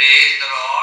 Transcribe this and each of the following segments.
Pedro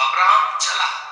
Abram चला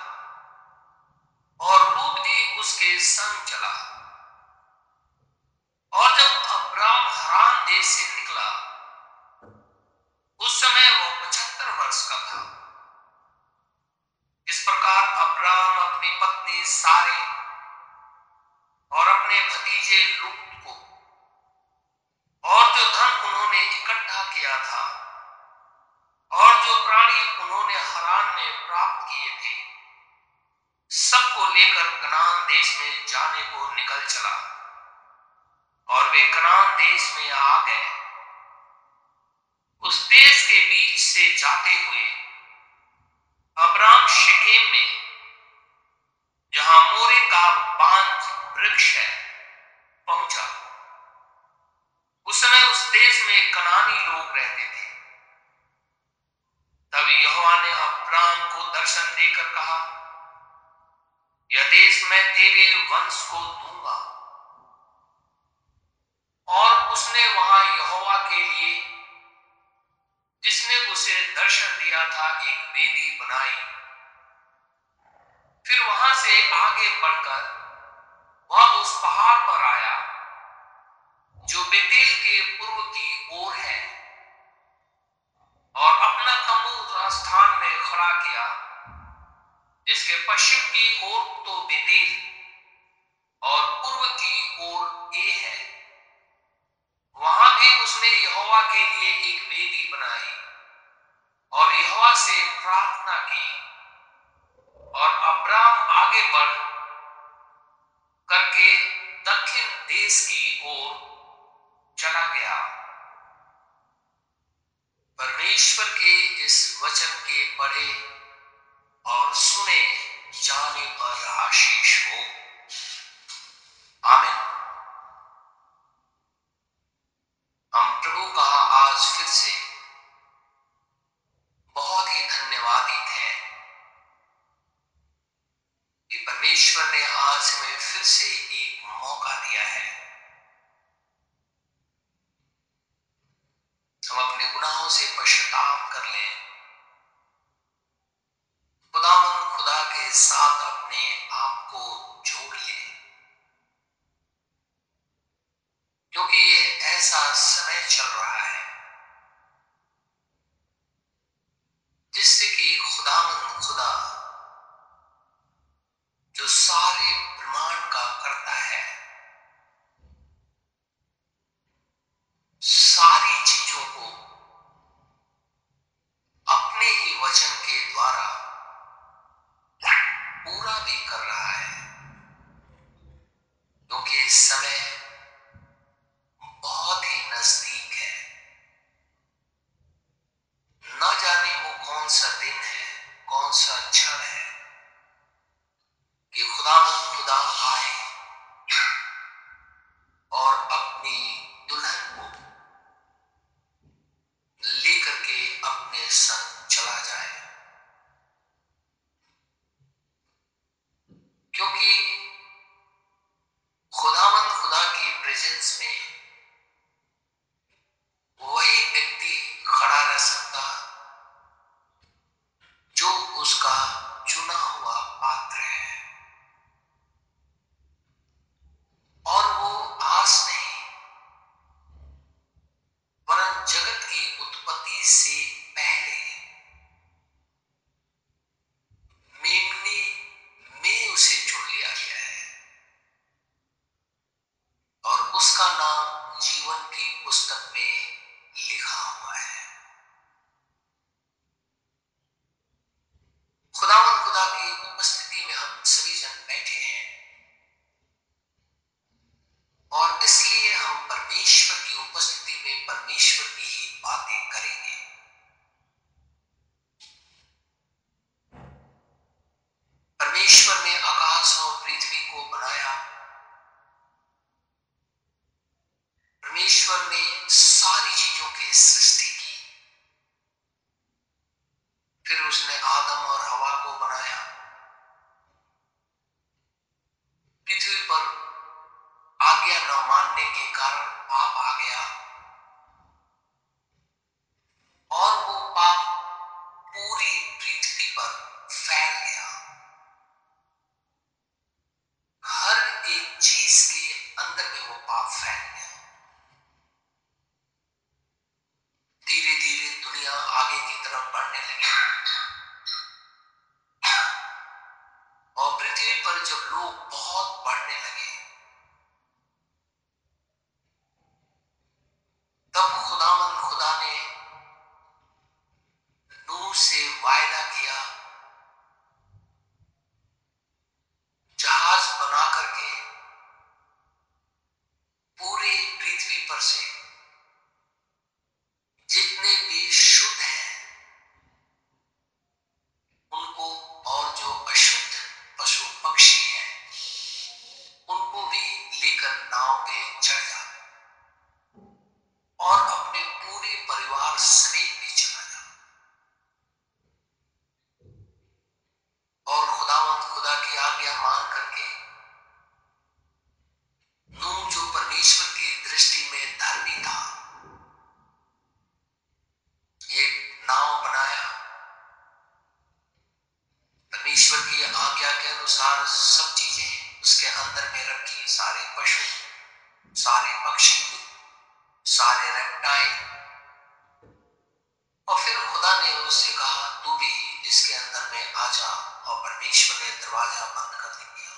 विश्व के दरवाज़ा बंद कर दिया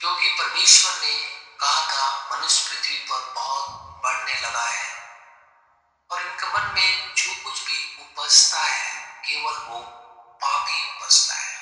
क्योंकि परमेश्वर ने कहा था, मनुष्य पृथ्वी पर बहुत बढ़ने लगा है और इनके मन में जो कुछ भी उपजता है, केवल वो पापी उपजता है।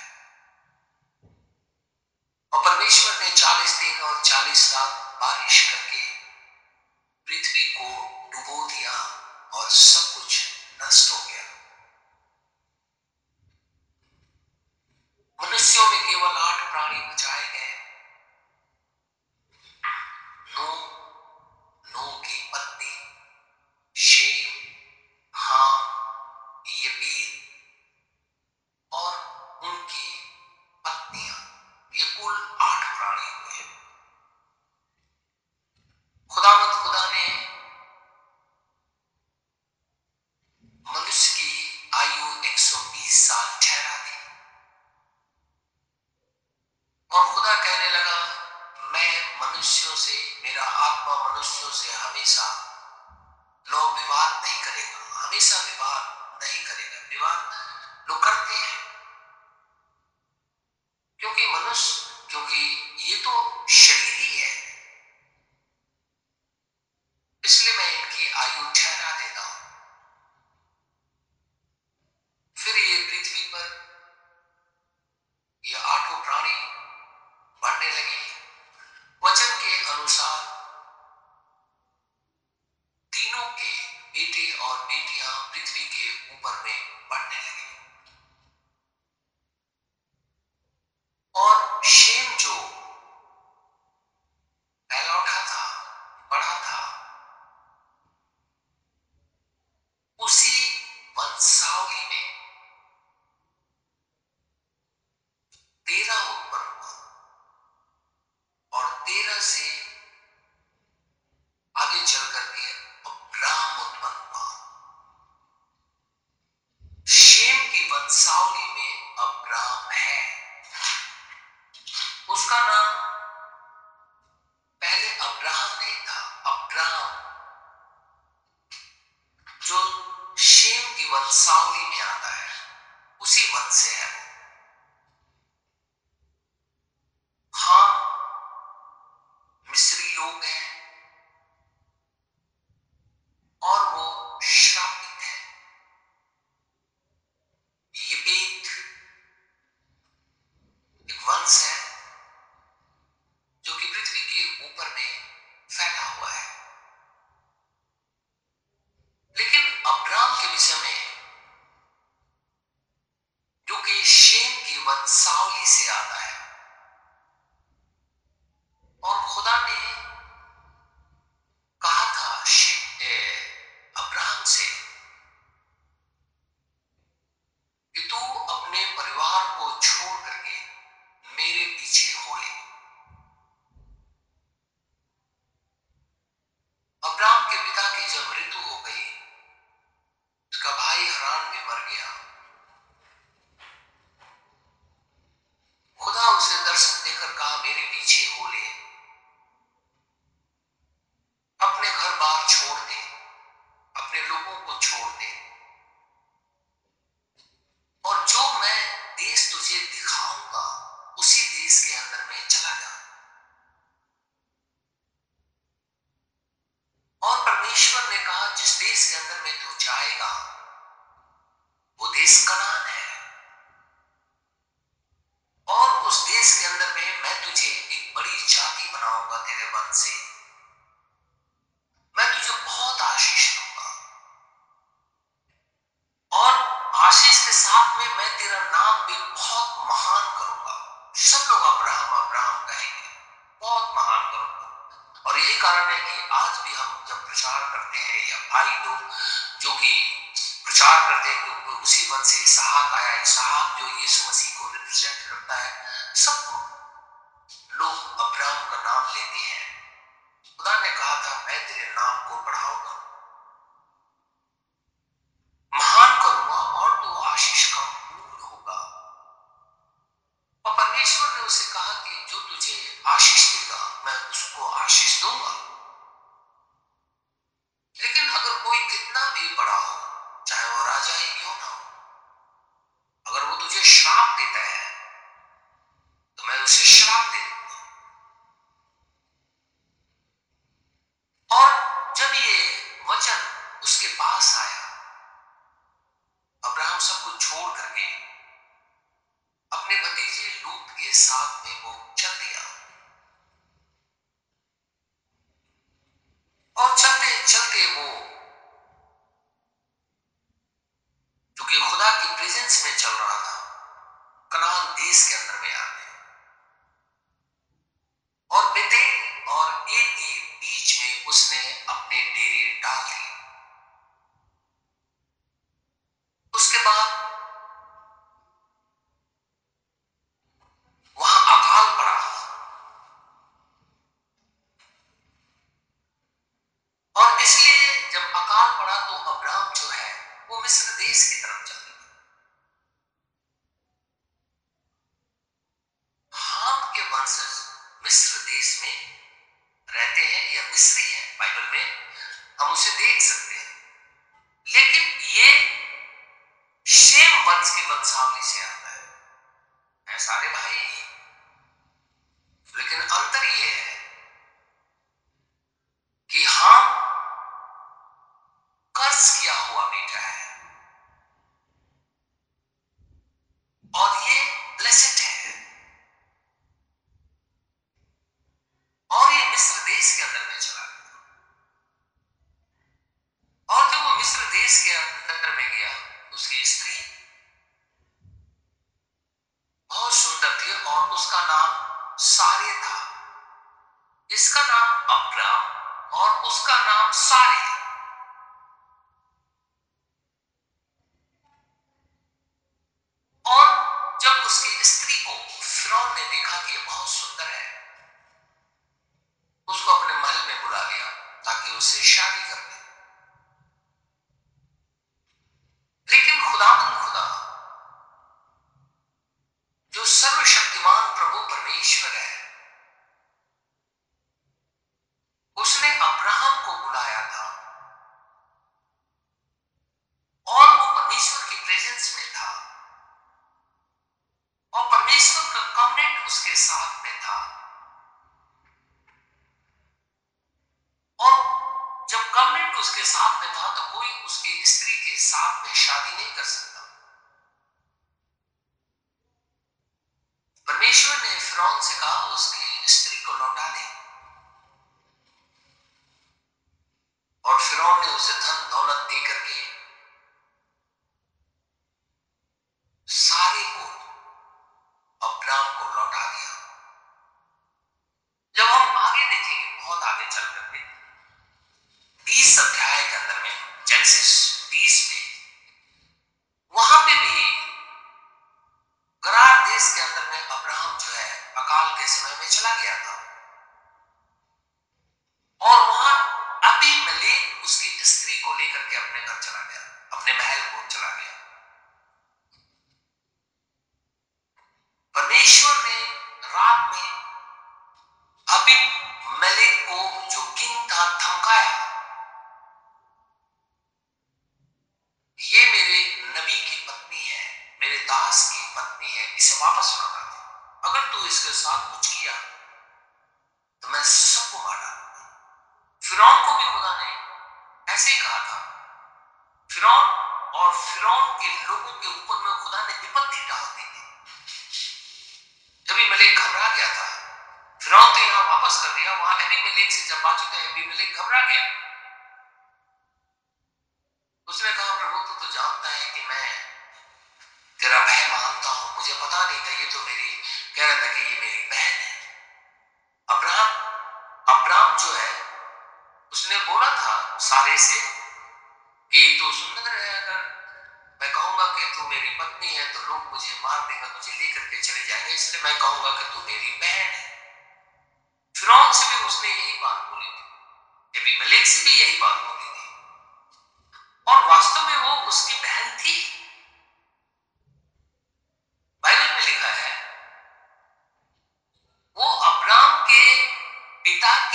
में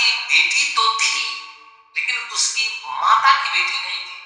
की बेटी तो थी लेकिन उसकी माता की बेटी नहीं थी।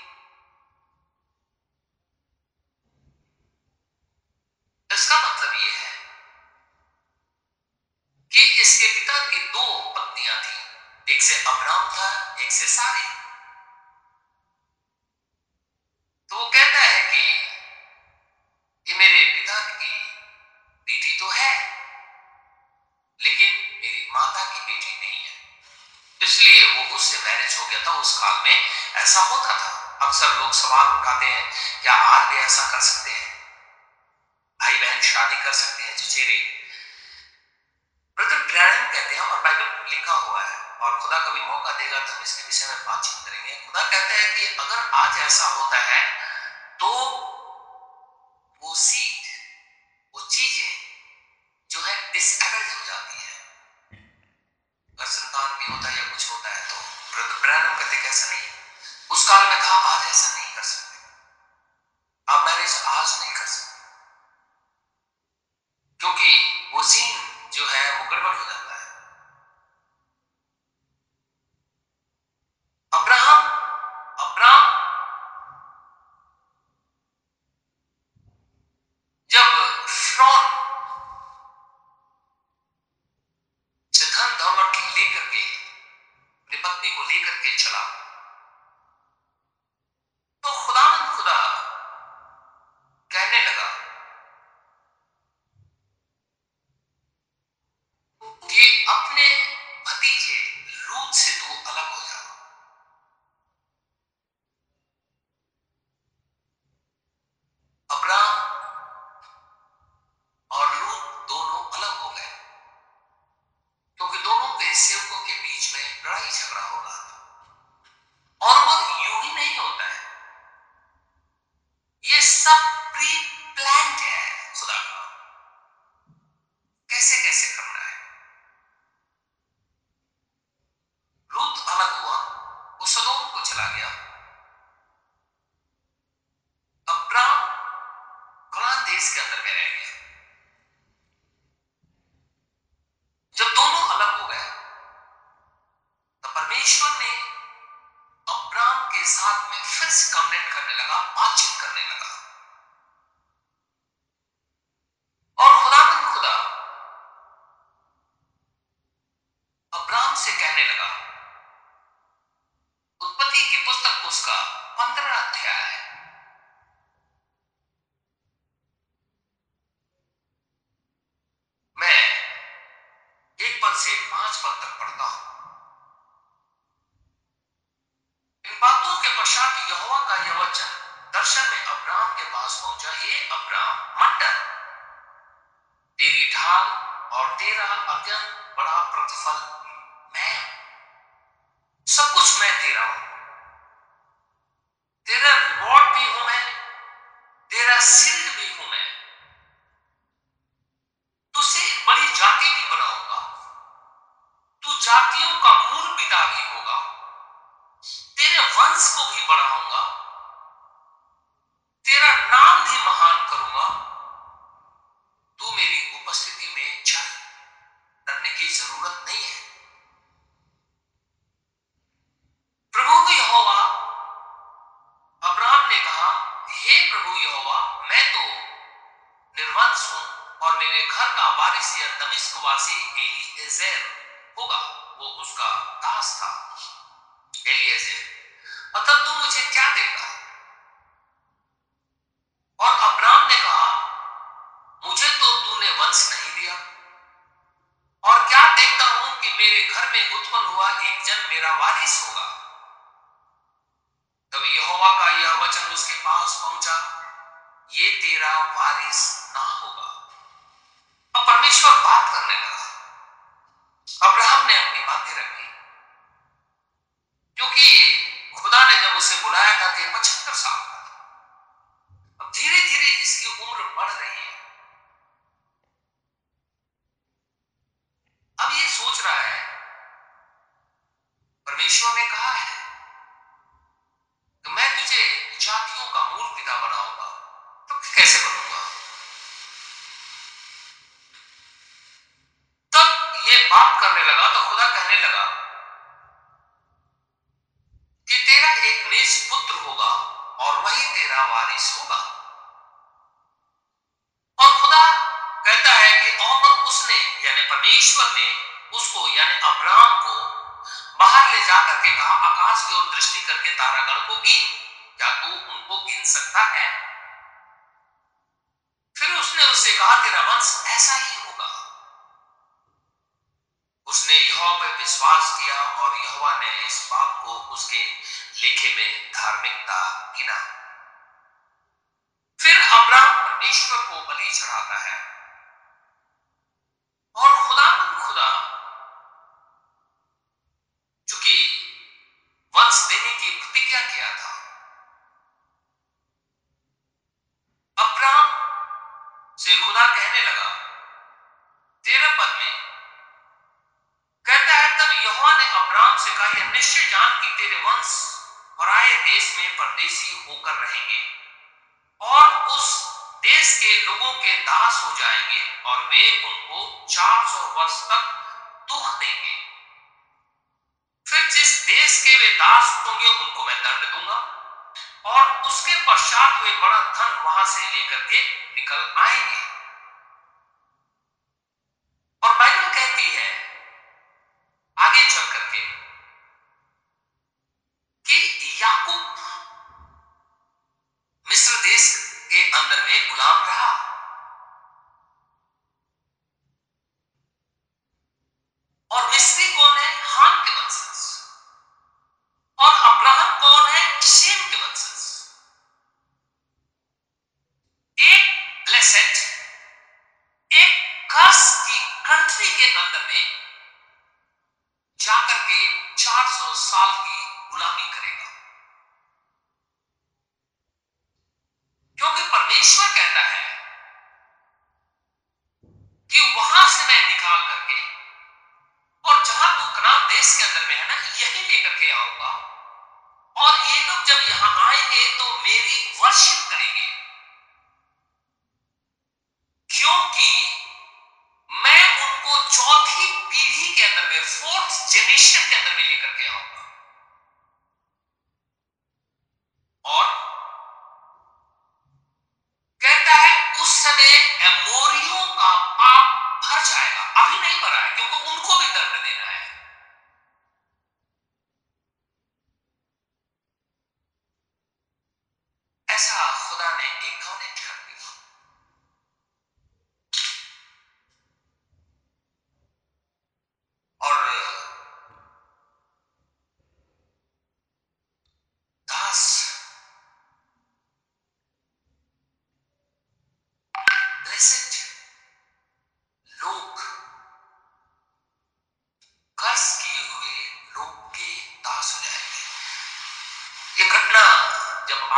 बड़ा प्रतिफल मैं सब कुछ मैं दे रहा हूँ। ज़िंदा बनाऊँगा तो कैसे बनूँगा? तब ये बात करने लगा तो खुदा कहने लगा कि तेरा एक निज पुत्र होगा और वही तेरा वारिस होगा। और खुदा कहता है कि और उसने, यानी परमेश्वर ने उसको, यानी अब्राम को बाहर ले जाकर के कहा, आकाश की ओर दृष्टि करके तारागण को की, क्या तू serta N.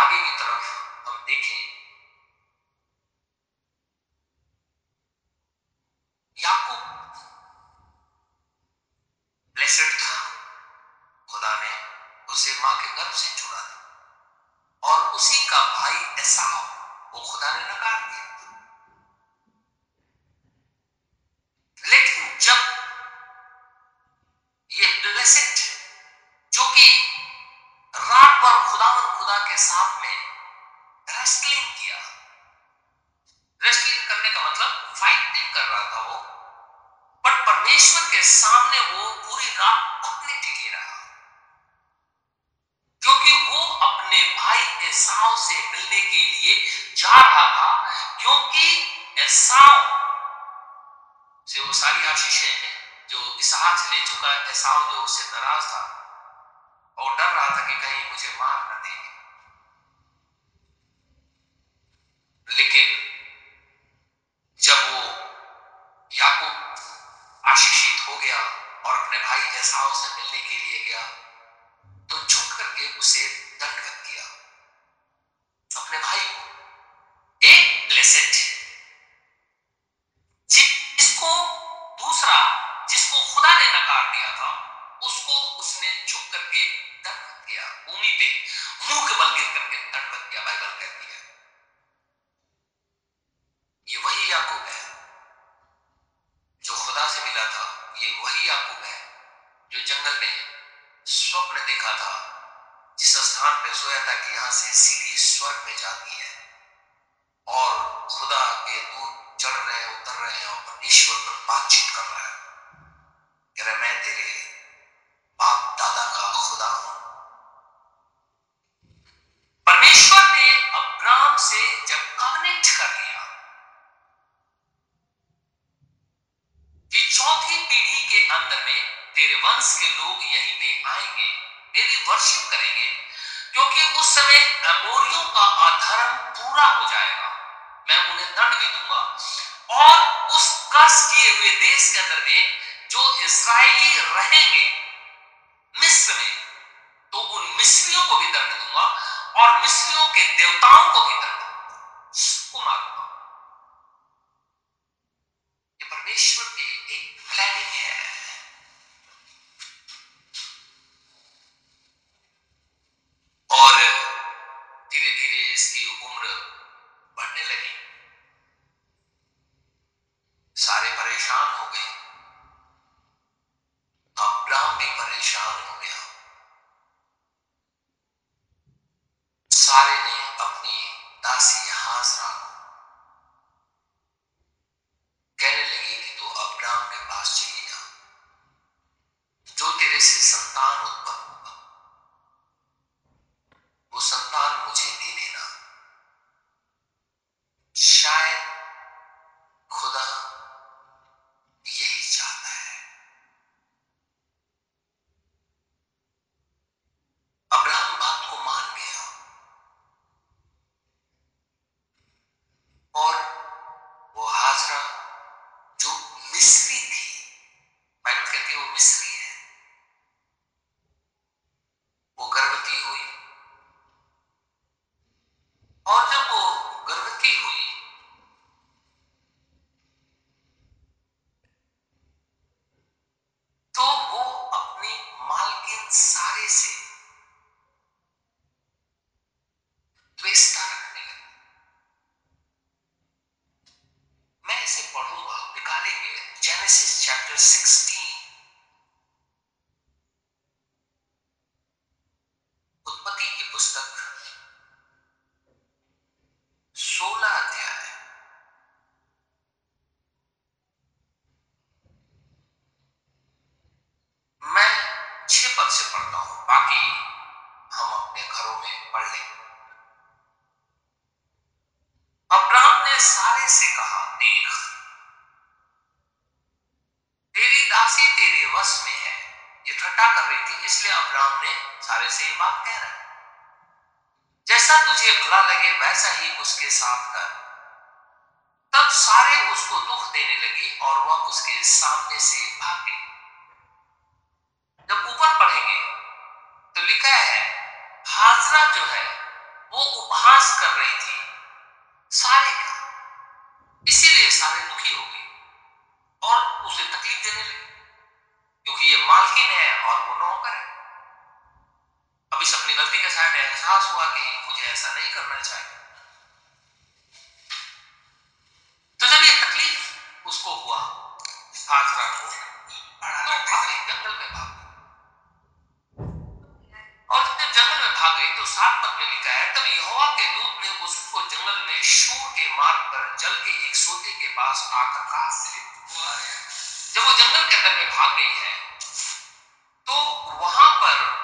आगे की तरफ़ हम देखें। से झुक करके दर्द किया भूमि पे मुँह के बल गिर करके। अब्राहम ने सारे से बात कह रहा है। जैसा तुझे भला लगे, वैसा ही उसके साथ कर। तब सारे उसको दुख देने लगे और वह उसके सामने से भागे जब ऊपर पढ़ेंगे तो लिखा है, हाजरा जो है, वो उपहास कर रही थी। सारे का। इसीलिए सारे दुखी हो गए और उसे तकलीफ़ देने लगे, क्योंकि ये मालकिन है और वो नौकर है। अब इस अपनी गलती के साथ एहसास हुआ कि मुझे ऐसा नहीं करना चाहिए। तो जब ये तकलीफ़ उसको हुआ आज रात को तो, तो भागे जंगल में भागे और जब जंगल में भाग गई तो सात पद में लिखा है, तब यहोवा के दूत ने उसको जंगल में शूर के मार्ग पर जल के एक सोते के पास आकर कहा जब वो जंगल के अंदर में भाग गई है तो वहाँ पर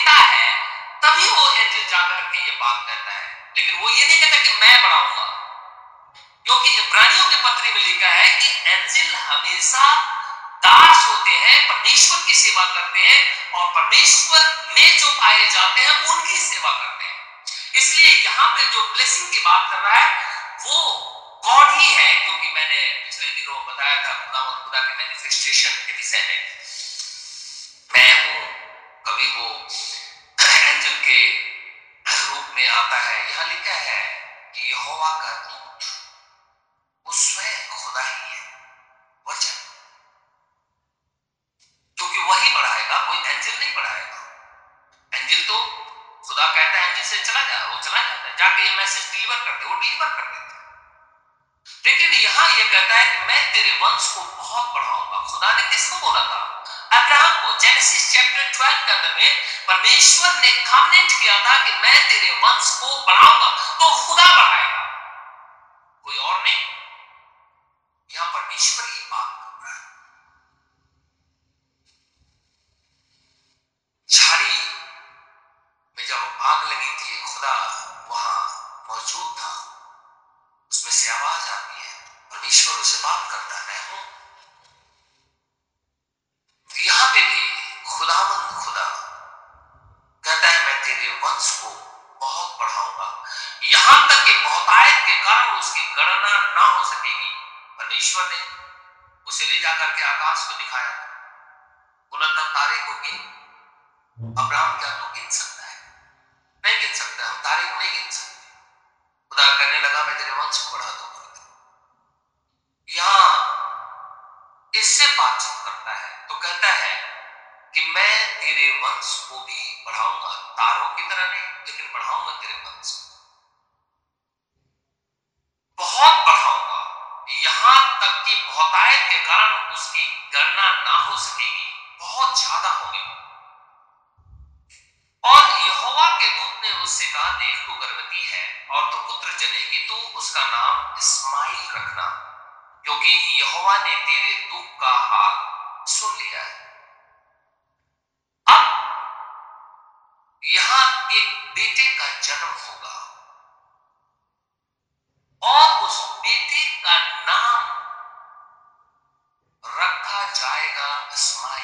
देता है, तभी वो एंजल जाकर के ये बात कहता है। लेकिन वो ये नहीं कहता कि मैं बढ़ाऊँगा। क्योंकि इब्रानियों के पत्र में लिखा है कि एंजल हमेशा दास होते हैं, परमेश्वर की सेवा करते हैं और परमेश्वर में जो पाए जाते हैं, उनकी सेवा करते हैं। इसलिए यहाँ पे जो ब्लेसिंग की बात कर रहा है, वो गॉड ही है, क्योंकि मैंने पिछले दिनों बताया था खुदा खुदा के मैनिफेस्टेशन के विषय में। मैं हूँ कभी वो एंजल के रूप में आता है। यहाँ लिखा है कि यहोवा का दूत, वो स्वयं खुदा ही है। वचन। क्योंकि वही बढ़ाएगा, कोई एंजल नहीं बढ़ाएगा। एंजल तो खुदा कहता है, एंजल से चला जा, वो चला जाता है। जाके ये मैसेज डिलीवर कर दे, वो डिलीवर कर देता लेकिन यहाँ ये कहता है कि मैं तेरे वंश को बहुत बढ़ाऊँगा। खुदा ने किसको बोला था? अब्राहम को जेनेसिस चैप्टर 12 के अंदर में परमेश्वर ने कमेंट किया था कि मैं तेरे वंश को बढ़ाऊँगा तो खुदा बढ़ाएगा कोई और नहीं यहाँ परमेश्वर की बात कर रहा है झाड़ी में जब आग लगी थी खुदा वहाँ मौजूद था उसमें से आवाज़ आती है परमेश्वर उसे बात करता है मैं हूँ तो यहाँ पे भी खुदामंद खुदा कहता है मैं तेरे वंश को बहुत बढ़ाऊँगा यहाँ तक कि बहुतायत के कारण उसकी गणना ना हो सकेगी परमेश्वर ने उसे ले जाकर के आकाश को दिखाया बुलंद तारे को गिन अब्राहम क्या तो गिन सकता है? नहीं गिन सकता हम तारे को नहीं गिन सकते। खुदा कहने लगा, मैं तेरे वंश को बढ़ा दूँगा। यहाँ इससे बातचीत करता है तो कहता है कि मैं तेरे वंश को भी बढ़ाऊँगा। तारों की तरह नहीं, लेकिन बढ़ाऊँगा तेरे वंश को बहुत बढ़ाऊँगा यहाँ तक की बहुतायत के कारण उसकी गणना ना हो सकेगी। बहुत ज़्यादा होगी और यहोवा के दूत ने उससे कहा, देख तू गर्भवती है और तू पुत्र जनेगी तो उसका नाम इस्माइल रखना, क्योंकि यहोवा ने तेरे दुख का हाल सुन लिया है। अब यहाँ एक बेटे का जन्म होगा। और उस बेटे का नाम रखा जाएगा इस्माइल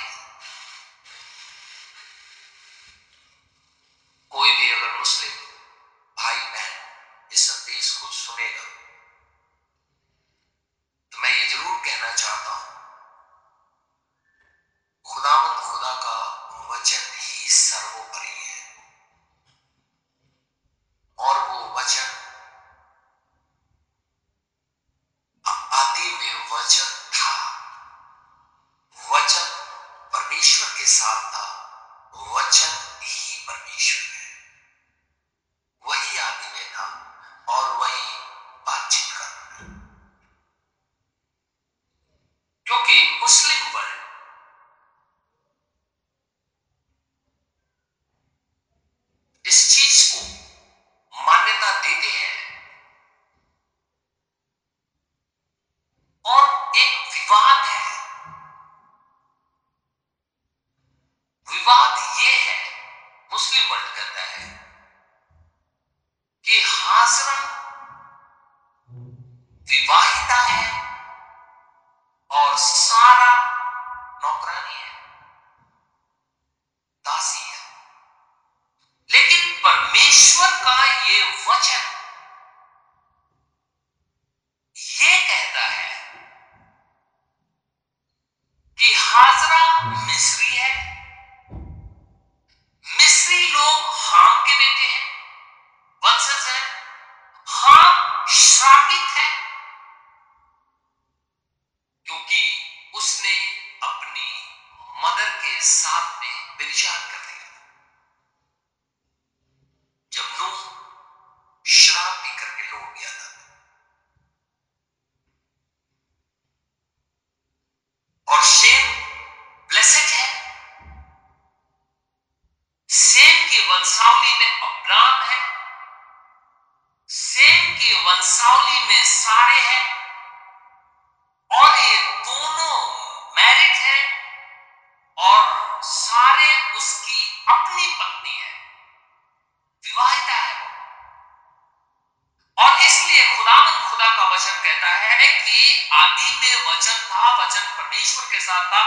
परमेश्वर के साथ था,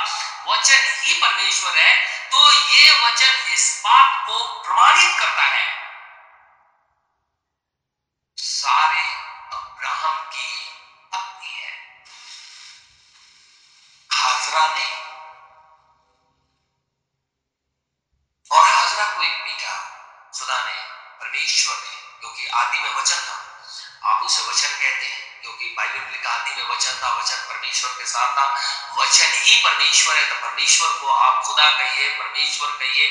वचन ही परमेश्वर है तो ये वचन इस बात को प्रमाणित करता है। परमेश्वर है तो परमेश्वर को आप खुदा कहिए परमेश्वर कहिए।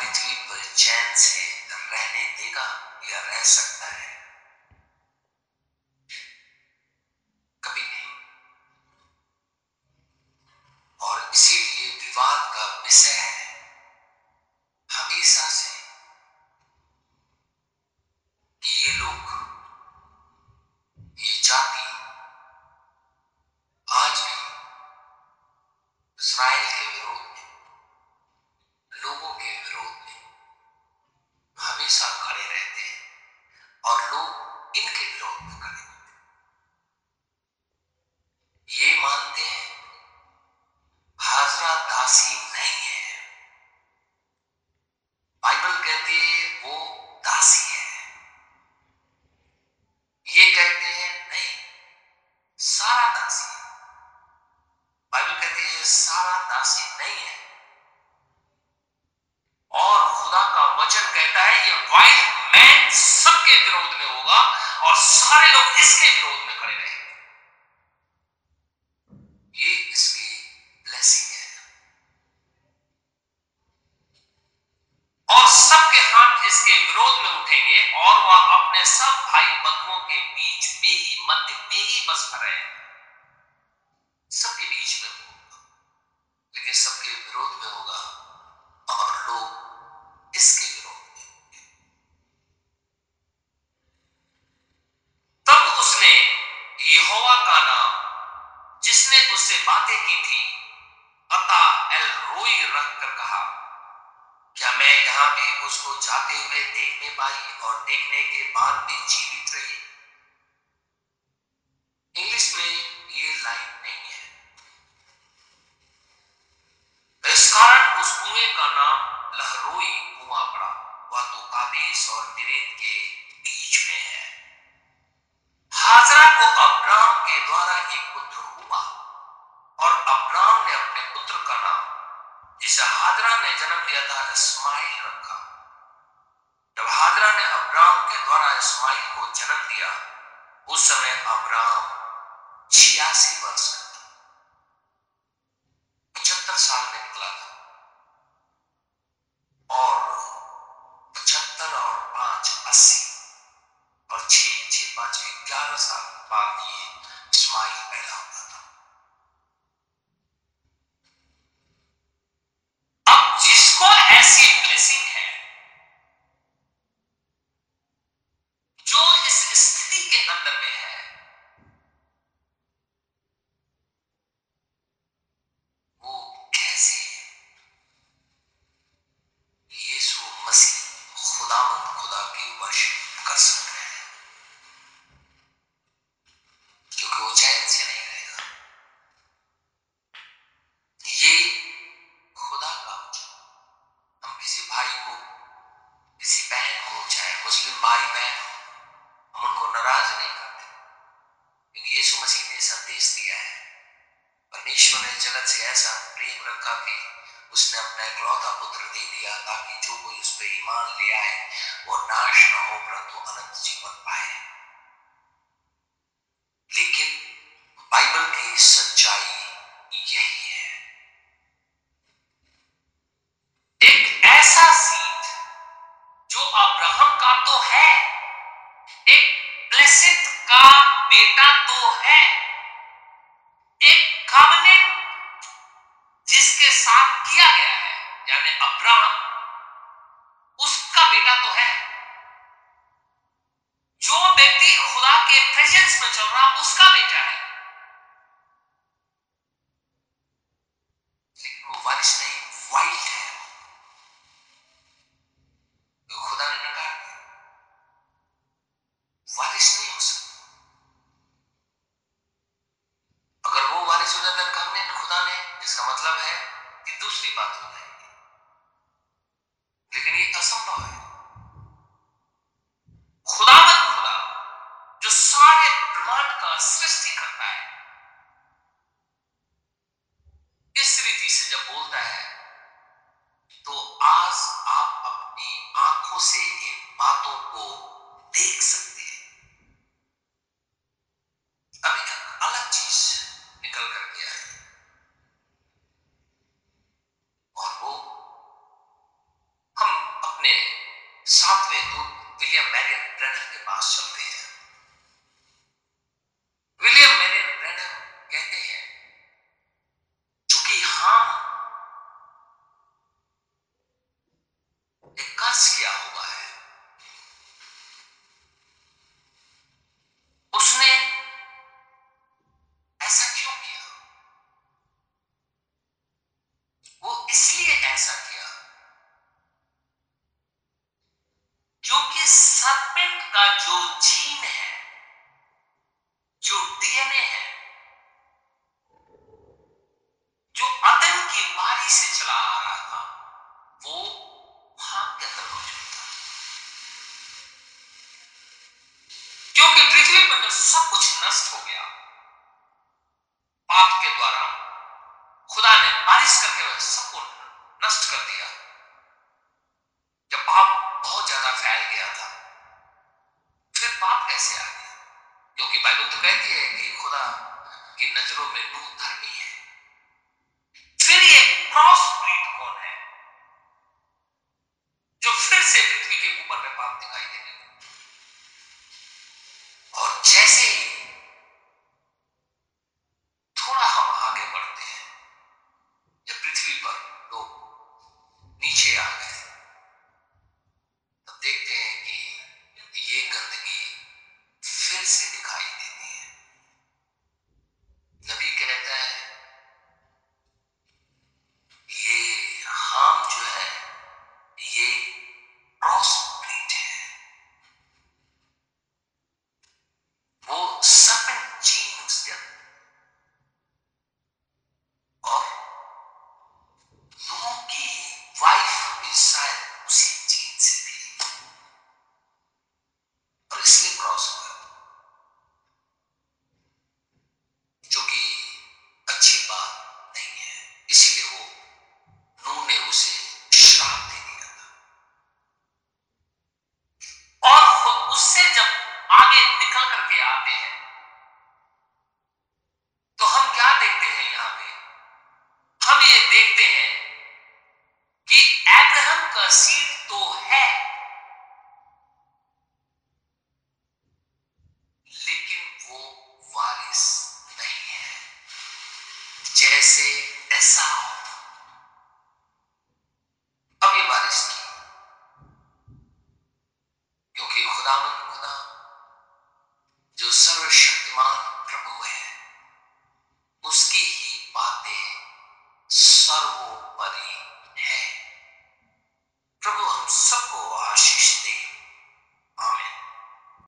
पृथ्वी पर चैन से रहने देगा या रह सकता है।